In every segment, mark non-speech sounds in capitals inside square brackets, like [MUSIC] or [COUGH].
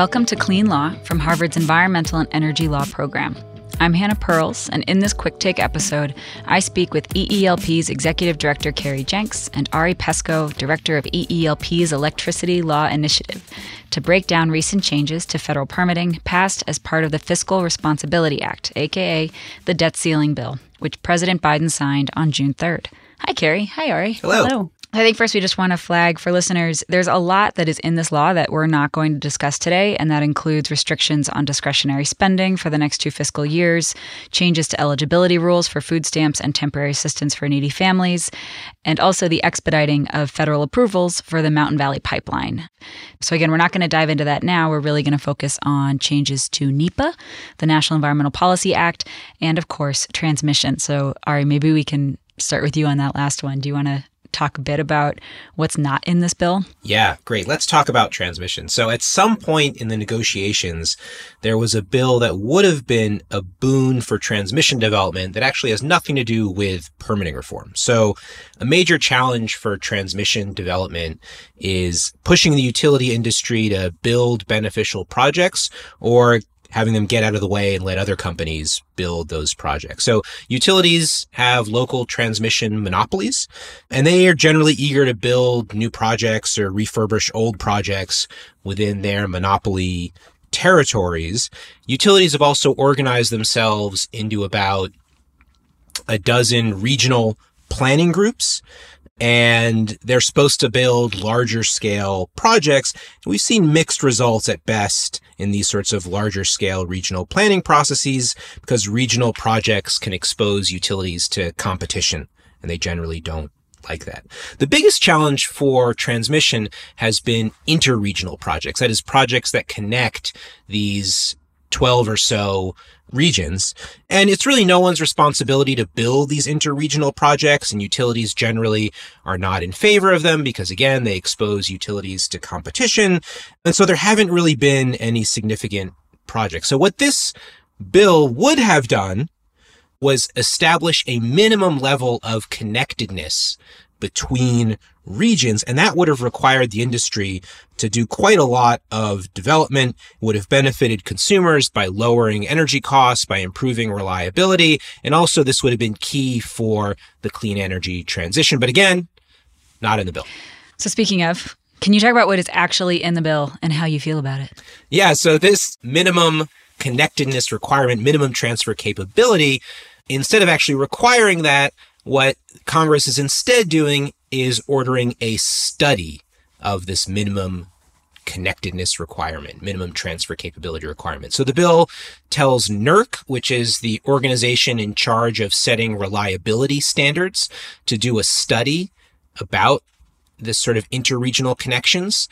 Welcome to Clean Law from Harvard's Environmental and Energy Law program. I'm Hanna Perls, and in this quick take episode, I speak with EELP's Executive Director Carrie Jenks and Ari Peskoe, Director of EELP's Electricity Law Initiative, to break down recent changes to federal permitting passed as part of the Fiscal Responsibility Act, aka the Debt Ceiling Bill, which President Biden signed on June 3rd. Hi, Carrie. Hi, Ari. Hello. Hello. I think first we just want to flag for listeners there's a lot that is in this law that we're not going to discuss today, and that includes restrictions on discretionary spending for the next two fiscal years, changes to eligibility rules for food stamps and temporary assistance for needy families, and also the expediting of federal approvals for the Mountain Valley Pipeline. So, again, we're not going to dive into that now. We're really going to focus on changes to NEPA, the National Environmental Policy Act, and of course, transmission. So, Ari, maybe we can start with you on that last one. Do you want to talk a bit about what's not in this bill? Yeah, great. Let's talk about transmission. So, at some point in the negotiations, there was a bill that would have been a boon for transmission development that actually has nothing to do with permitting reform. So, a major challenge for transmission development is pushing the utility industry to build beneficial projects or having them get out of the way and let other companies build those projects. So utilities have local transmission monopolies and they are generally eager to build new projects or refurbish old projects within their monopoly territories. Utilities have also organized themselves into about a dozen regional planning groups and they're supposed to build larger scale projects. We've seen mixed results at best in these sorts of larger scale regional planning processes because regional projects can expose utilities to competition and they generally don't like that. The biggest challenge for transmission has been interregional projects. That is projects that connect these 12 or so regions. And it's really no one's responsibility to build these interregional projects and utilities generally are not in favor of them because again, they expose utilities to competition. And so there haven't really been any significant projects. So what this bill would have done was establish a minimum level of connectedness between regions. And that would have required the industry to do quite a lot of development, would have benefited consumers by lowering energy costs, by improving reliability. And also this would have been key for the clean energy transition. But again, not in the bill. So speaking of, can you talk about what is actually in the bill and how you feel about it? Yeah. So this minimum connectedness requirement, minimum transfer capability, instead of actually requiring that, what Congress is instead doing is ordering a study of this minimum connectedness requirement, minimum transfer capability requirement. So the bill tells NERC, which is the organization in charge of setting reliability standards, to do a study about this sort of interregional connections.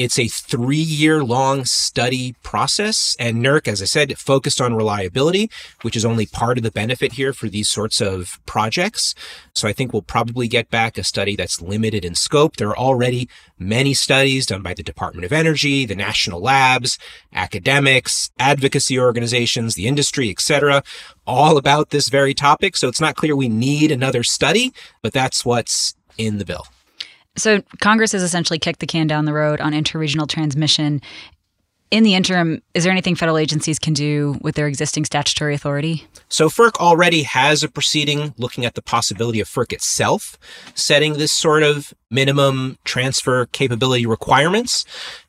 It's a three year long study process. And NERC, as I said, focused on reliability, which is only part of the benefit here for these sorts of projects. So I think we'll probably get back a study that's limited in scope. There are already many studies done by the Department of Energy, the national labs, academics, advocacy organizations, the industry, etc., all about this very topic. So it's not clear we need another study, but that's what's in the bill. So Congress has essentially kicked the can down the road on interregional transmission. In the interim, is there anything federal agencies can do with their existing statutory authority? So FERC already has a proceeding looking at the possibility of FERC itself setting this sort of minimum transfer capability requirements.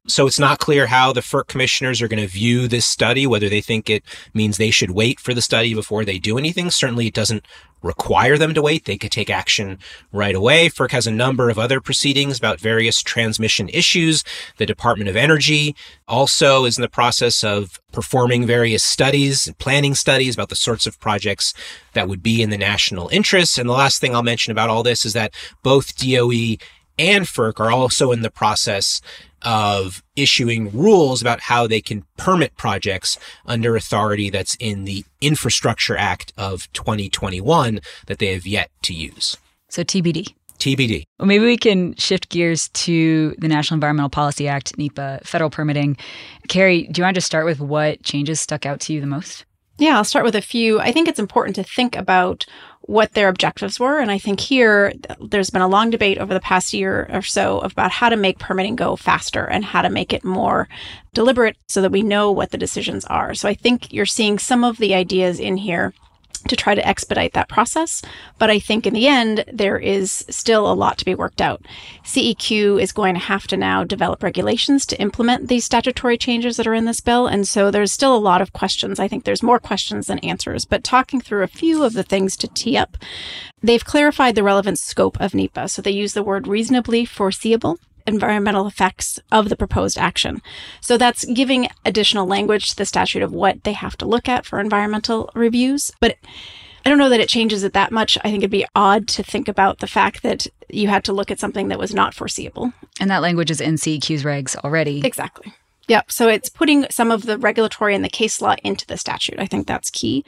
So it's not clear how the FERC commissioners are going to view this study, whether they think it means they should wait for the study before they do anything. Certainly it doesn't require them to wait. They could take action right away. FERC has a number of other proceedings about various transmission issues. The Department of Energy also is in the process of performing various studies, and planning studies about the sorts of projects that would be in the national interest. And the last thing I'll mention about all this is that both DOE and FERC are also in the process of issuing rules about how they can permit projects under authority that's in the Infrastructure Act of 2021 that they have yet to use. So TBD. TBD. Well, maybe we can shift gears to the National Environmental Policy Act, NEPA, federal permitting. Carrie, do you want to just start with what changes stuck out to you the most? Yeah, I'll start with a few. I think it's important to think about what their objectives were. And I think here there's been a long debate over the past year or so about how to make permitting go faster and how to make it more deliberate so that we know what the decisions are. So I think you're seeing some of the ideas in here to try to expedite that process. But I think in the end, there is still a lot to be worked out. CEQ is going to have to now develop regulations to implement these statutory changes that are in this bill. And so there's still a lot of questions. I think there's more questions than answers. But talking through a few of the things to tee up, they've clarified the relevant scope of NEPA. So they use the word reasonably foreseeable environmental effects of the proposed action. So that's giving additional language to the statute of what they have to look at for environmental reviews. But I don't know that it changes it that much. I think it'd be odd to think about the fact that you had to look at something that was not foreseeable. And that language is in CEQ's regs already. Exactly. Yep. So it's putting some of the regulatory and the case law into the statute. I think that's key.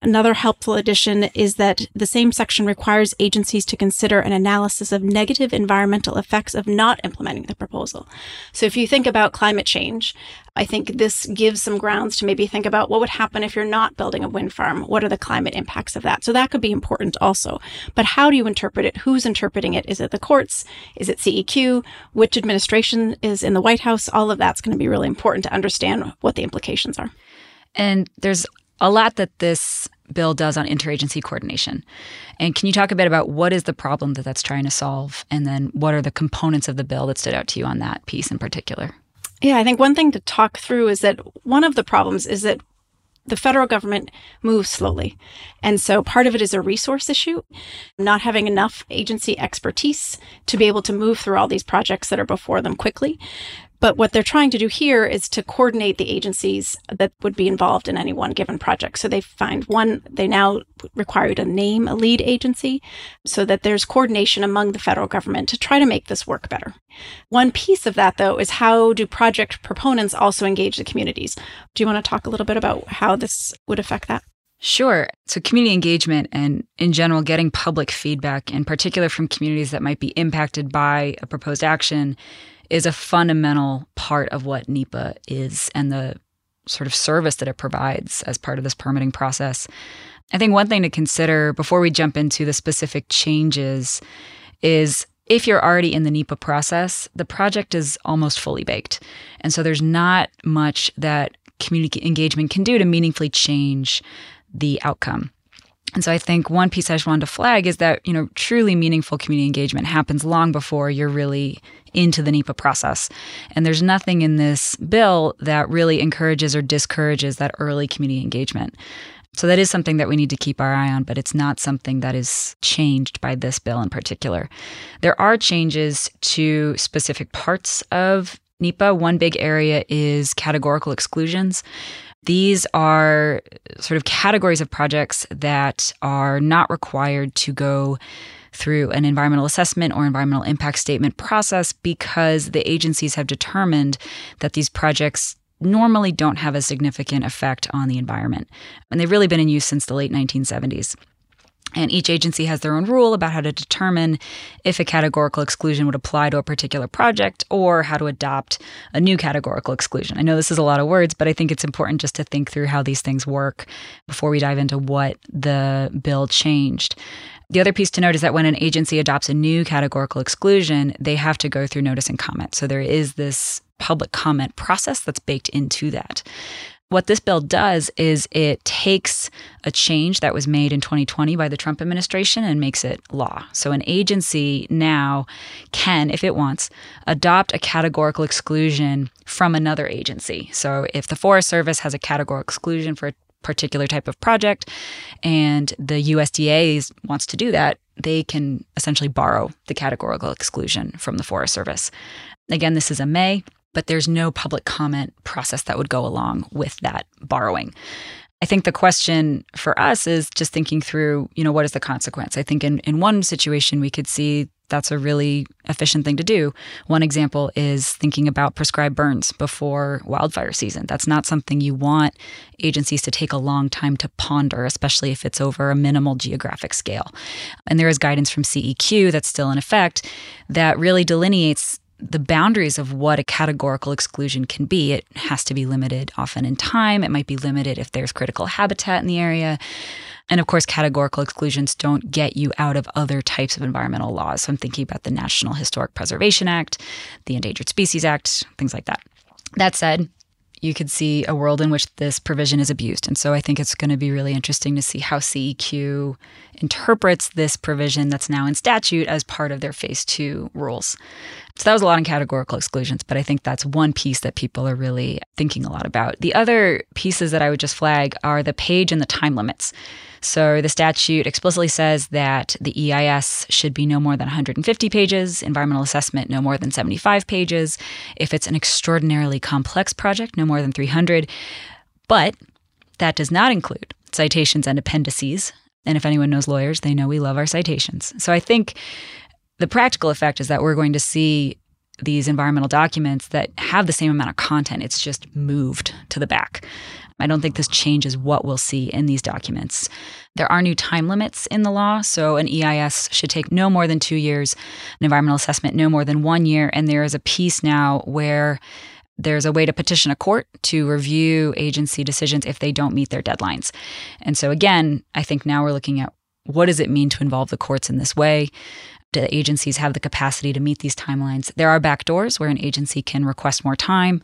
Another helpful addition is that the same section requires agencies to consider an analysis of negative environmental effects of not implementing the proposal. So if you think about climate change, I think this gives some grounds to maybe think about what would happen if you're not building a wind farm. What are the climate impacts of that? So that could be important also. But how do you interpret it? Who's interpreting it? Is it the courts? Is it CEQ? Which administration is in the White House? All of that's going to be really important to understand what the implications are. And there's a lot that this bill does on interagency coordination. And can you talk a bit about what is the problem that that's trying to solve? And then what are the components of the bill that stood out to you on that piece in particular? Yeah, I think one thing to talk through is that one of the problems is that the federal government moves slowly. And so part of it is a resource issue, not having enough agency expertise to be able to move through all these projects that are before them quickly. But what they're trying to do here is to coordinate the agencies that would be involved in any one given project. So they find one, they now require you to name a lead agency so that there's coordination among the federal government to try to make this work better. One piece of that, though, is how do project proponents also engage the communities? Do you want to talk a little bit about how this would affect that? Sure. So, community engagement and, in general, getting public feedback, in particular from communities that might be impacted by a proposed action, is a fundamental part of what NEPA is and the sort of service that it provides as part of this permitting process. I think one thing to consider before we jump into the specific changes is if you're already in the NEPA process, the project is almost fully baked. And so there's not much that community engagement can do to meaningfully change the outcome. And so I think one piece I just wanted to flag is that, you know, truly meaningful community engagement happens long before you're really into the NEPA process. And there's nothing in this bill that really encourages or discourages that early community engagement. So that is something that we need to keep our eye on, but it's not something that is changed by this bill in particular. There are changes to specific parts of NEPA. One big area is categorical exclusions. These are sort of categories of projects that are not required to go through an environmental assessment or environmental impact statement process because the agencies have determined that these projects normally don't have a significant effect on the environment. And they've really been in use since the late 1970s. And each agency has their own rule about how to determine if a categorical exclusion would apply to a particular project or how to adopt a new categorical exclusion. I know this is a lot of words, but I think it's important just to think through how these things work before we dive into what the bill changed. The other piece to note is that when an agency adopts a new categorical exclusion, they have to go through notice and comment. So there is this public comment process that's baked into that. What this bill does is it takes a change that was made in 2020 by the Trump administration and makes it law. So an agency now can, if it wants, adopt a categorical exclusion from another agency. So if the Forest Service has a categorical exclusion for a particular type of project and the USDA wants to do that, they can essentially borrow the categorical exclusion from the Forest Service. Again, this is a may but there's no public comment process that would go along with that borrowing. I think the question for us is just thinking through, you know, what is the consequence? I think in, in one situation we could see that's a really efficient thing to do. One example is thinking about prescribed burns before wildfire season. That's not something you want agencies to take a long time to ponder, especially if it's over a minimal geographic scale. And there is guidance from CEQ that's still in effect that really delineates the boundaries of what a categorical exclusion can be. It has to be limited often in time. It might be limited if there's critical habitat in the area. And of course, categorical exclusions don't get you out of other types of environmental laws. So I'm thinking about the National Historic Preservation Act, the Endangered Species Act, things like that. That said, you could see a world in which this provision is abused. And so I think it's going to be really interesting to see how CEQ interprets this provision that's now in statute as part of their phase two rules. So that was a lot on categorical exclusions, but I think that's one piece that people are really thinking a lot about. The other pieces that I would just flag are the page and the time limits. So the statute explicitly says that the EIS should be no more than 150 pages, environmental assessment no more than 75 pages. If it's an extraordinarily complex project, no more than 300. But that does not include citations and appendices. And if anyone knows lawyers, they know we love our citations. So I think the practical effect is that we're going to see these environmental documents that have the same amount of content. It's just moved to the back. I don't think this changes what we'll see in these documents. There are new time limits in the law, so an EIS should take no more than two years, an environmental assessment no more than one year, and there is a piece now where there's a way to petition a court to review agency decisions if they don't meet their deadlines. And so, again, I think now we're looking at what does it mean to involve the courts in this way? Do agencies have the capacity to meet these timelines? There are backdoors where an agency can request more time,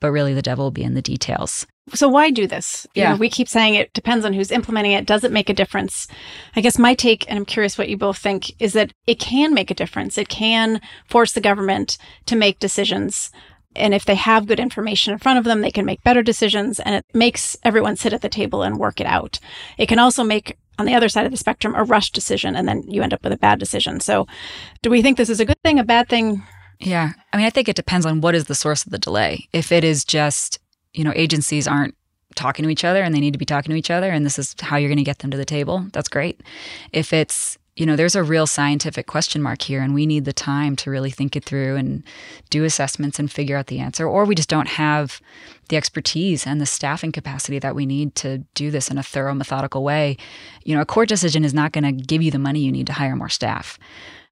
but really the devil will be in the details. So why do this? You Yeah. know, we keep saying it depends on who's implementing it. Does it make a difference? I guess my take, and I'm curious what you both think, is that it can make a difference. It can force the government to make decisions. And if they have good information in front of them, they can make better decisions and it makes everyone sit at the table and work it out. It can also make, on the other side of the spectrum, a rush decision and then you end up with a bad decision. So do we think this is a good thing, a bad thing? Yeah. I mean, I think it depends on what is the source of the delay. If it is just, you know, agencies aren't talking to each other and they need to be talking to each other and this is how you're going to get them to the table, that's great. If it's, you know, there's a real scientific question mark here and we need the time to really think it through and do assessments and figure out the answer, or we just don't have the expertise and the staffing capacity that we need to do this in a thorough, methodical way. You know, a court decision is not going to give you the money you need to hire more staff.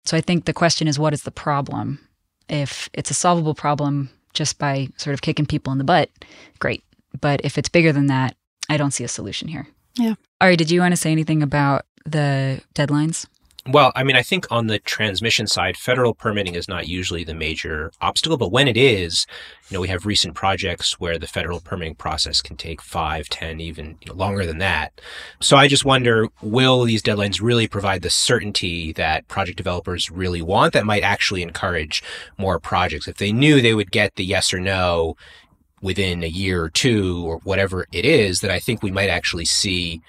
So I think the question is what is the problem? If it's a solvable problem just by sort of kicking people in the butt, great. But if it's bigger than that, I don't see a solution here. Yeah. Ari, did you want to say anything about the deadlines? Well, I mean, I think on the transmission side, federal permitting is not usually the major obstacle, but when it is, you know, we have recent projects where the federal permitting process can take five, ten, even you know, longer than that. So I just wonder, will these deadlines really provide the certainty that project developers really want that might actually encourage more projects? If they knew they would get the yes or no within a year or two or whatever it is, that I think we might actually see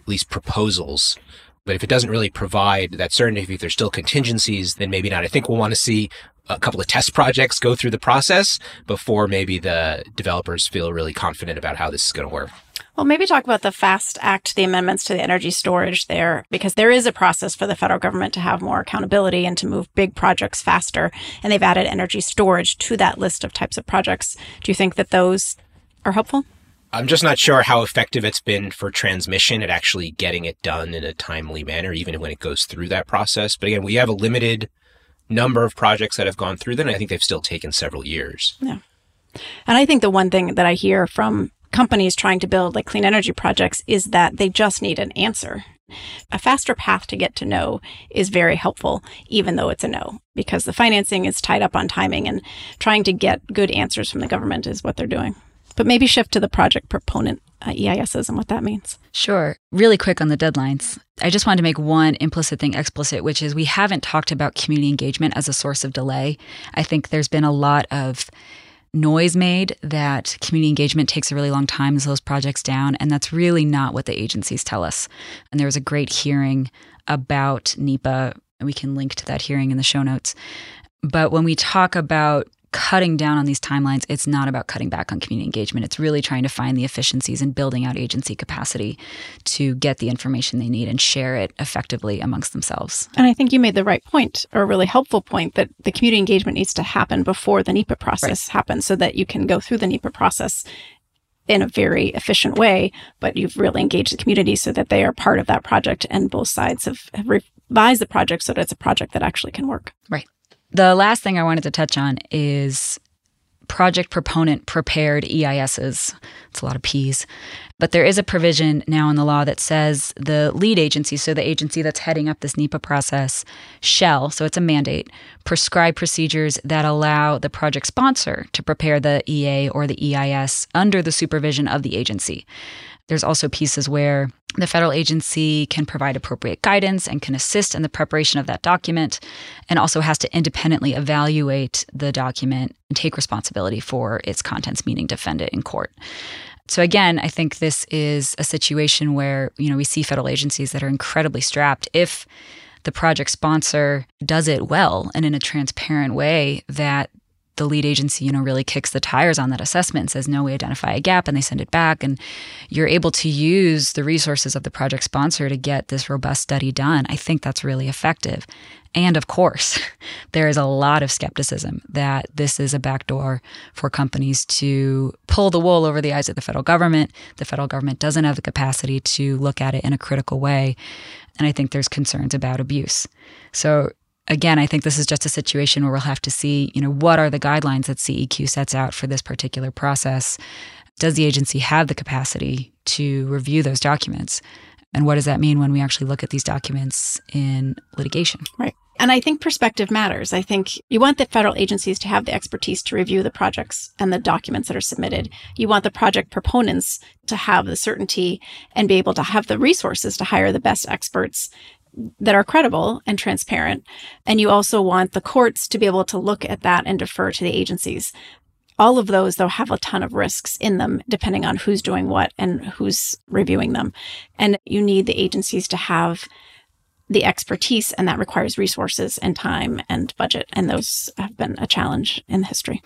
at least proposals but if it doesn't really provide that certainty, if there's still contingencies, then maybe not. I think we'll want to see a couple of test projects go through the process before maybe the developers feel really confident about how this is going to work. Well, maybe talk about the FAST Act, the amendments to the energy storage there, because there is a process for the federal government to have more accountability and to move big projects faster. And they've added energy storage to that list of types of projects. Do you think that those are helpful? I'm just not sure how effective it's been for transmission at actually getting it done in a timely manner, even when it goes through that process. But again, we have a limited number of projects that have gone through that, and I think they've still taken several years. Yeah. And I think the one thing that I hear from companies trying to build like clean energy projects is that they just need an answer. A faster path to get to no is very helpful, even though it's a no, because the financing is tied up on timing and trying to get good answers from the government is what they're doing. But maybe shift to the project proponent uh, EISs and what that means. Sure. Really quick on the deadlines. I just wanted to make one implicit thing explicit, which is we haven't talked about community engagement as a source of delay. I think there's been a lot of noise made that community engagement takes a really long time to slows projects down, and that's really not what the agencies tell us. And there was a great hearing about NEPA, and we can link to that hearing in the show notes. But when we talk about cutting down on these timelines, it's not about cutting back on community engagement. It's really trying to find the efficiencies and building out agency capacity to get the information they need and share it effectively amongst themselves. And I think you made the right point, or a really helpful point, that the community engagement needs to happen before the NEPA process happens so that you can go through the NEPA process in a very efficient way, but you've really engaged the community so that they are part of that project and both sides have, have revised the project so that it's a project that actually can work. Right. The last thing I wanted to touch on is project proponent prepared EISs. It's a lot of P's. But there is a provision now in the law that says the lead agency, so the agency that's heading up this NEPA process, shall, so it's a mandate, prescribe procedures that allow the project sponsor to prepare the EA or the EIS under the supervision of the agency. There's also pieces where the federal agency can provide appropriate guidance and can assist in the preparation of that document, and also has to independently evaluate the document and take responsibility for its contents, meaning defend it in court. So again, I think this is a situation where, you know, we see federal agencies that are incredibly strapped if the project sponsor does it well and in a transparent way that the lead agency, you know, really kicks the tires on that assessment and says, no, we identify a gap and they send it back. And you're able to use the resources of the project sponsor to get this robust study done. I think that's really effective. And of course, [LAUGHS] there is a lot of skepticism that this is a backdoor for companies to pull the wool over the eyes of the federal government. The federal government doesn't have the capacity to look at it in a critical way. And I think there's concerns about abuse. So again, I think this is just a situation where we'll have to see, you know, what are the guidelines that CEQ sets out for this particular process? Does the agency have the capacity to review those documents? And what does that mean when we actually look at these documents in litigation? Right. And I think perspective matters. I think you want the federal agencies to have the expertise to review the projects and the documents that are submitted. You want the project proponents to have the certainty and be able to have the resources to hire the best experts that are credible and transparent. And you also want the courts to be able to look at that and defer to the agencies. All of those, though, have a ton of risks in them, depending on who's doing what and who's reviewing them. And you need the agencies to have the expertise, and that requires resources and time and budget. And those have been a challenge in history.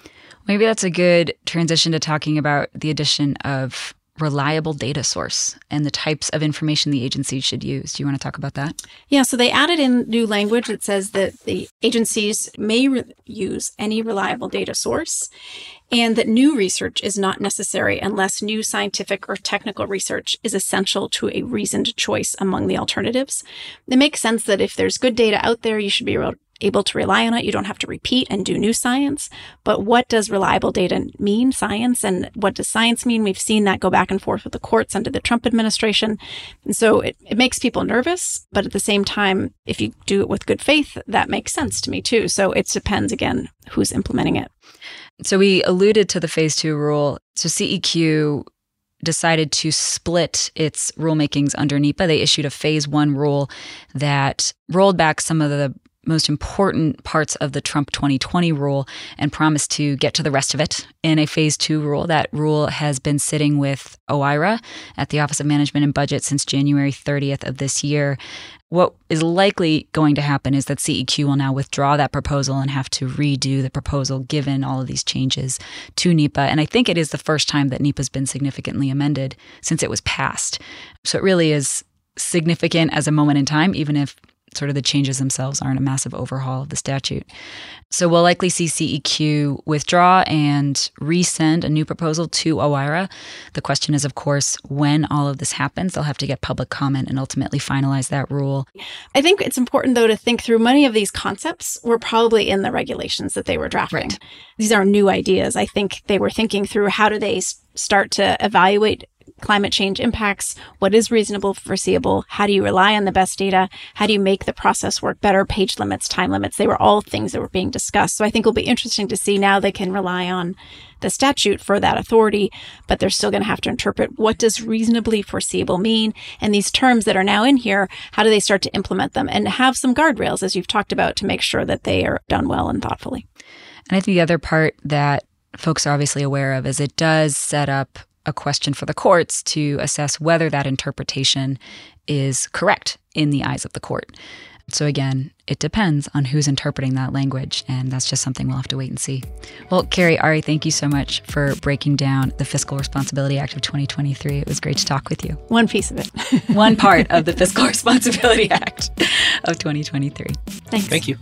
Maybe that's a good transition to talking about the addition of reliable data source and the types of information the agency should use. Do you want to talk about that? Yeah, so they added in new language that says that the agencies may re- use any reliable data source and that new research is not necessary unless new scientific or technical research is essential to a reasoned choice among the alternatives. It makes sense that if there's good data out there, you should be able to rely on it. You don't have to repeat and do new science. But what does reliable data mean, science? And what does science mean? We've seen that go back and forth with the courts under the Trump administration. And so it, it makes people nervous. But at the same time, if you do it with good faith, that makes sense to me too. So it depends again who's implementing it. So we alluded to the phase two rule. So CEQ decided to split its rulemakings under NEPA. They issued a phase one rule that rolled back some of the most important parts of the Trump 2020 rule and promised to get to the rest of it in a phase two rule. That rule has been sitting with OIRA at the Office of Management and Budget since January 30th of this year. What is likely going to happen is that CEQ will now withdraw that proposal and have to redo the proposal given all of these changes to NEPA. And I think it is the first time that NEPA has been significantly amended since it was passed. So it really is significant as a moment in time, even if sort of the changes themselves aren't a massive overhaul of the statute. So we'll likely see CEQ withdraw and resend a new proposal to OIRA. The question is, of course, when all of this happens, they'll have to get public comment and ultimately finalize that rule. I think it's important, though, to think through many of these concepts were probably in the regulations that they were drafting. Right. These are new ideas. I think they were thinking through how do they start to evaluate climate change impacts, what is reasonable, foreseeable, how do you rely on the best data, how do you make the process work better, page limits, time limits. They were all things that were being discussed. So I think it'll be interesting to see now they can rely on the statute for that authority, but they're still going to have to interpret what does reasonably foreseeable mean? And these terms that are now in here, how do they start to implement them and have some guardrails, as you've talked about, to make sure that they are done well and thoughtfully. And I think the other part that folks are obviously aware of is it does set up a question for the courts to assess whether that interpretation is correct in the eyes of the court. So, again, it depends on who's interpreting that language, and that's just something we'll have to wait and see. Well, Carrie, Ari, thank you so much for breaking down the Fiscal Responsibility Act of 2023. It was great to talk with you. One piece of it. [LAUGHS] One part of the [LAUGHS] Fiscal Responsibility Act of 2023. Thanks. Thank you.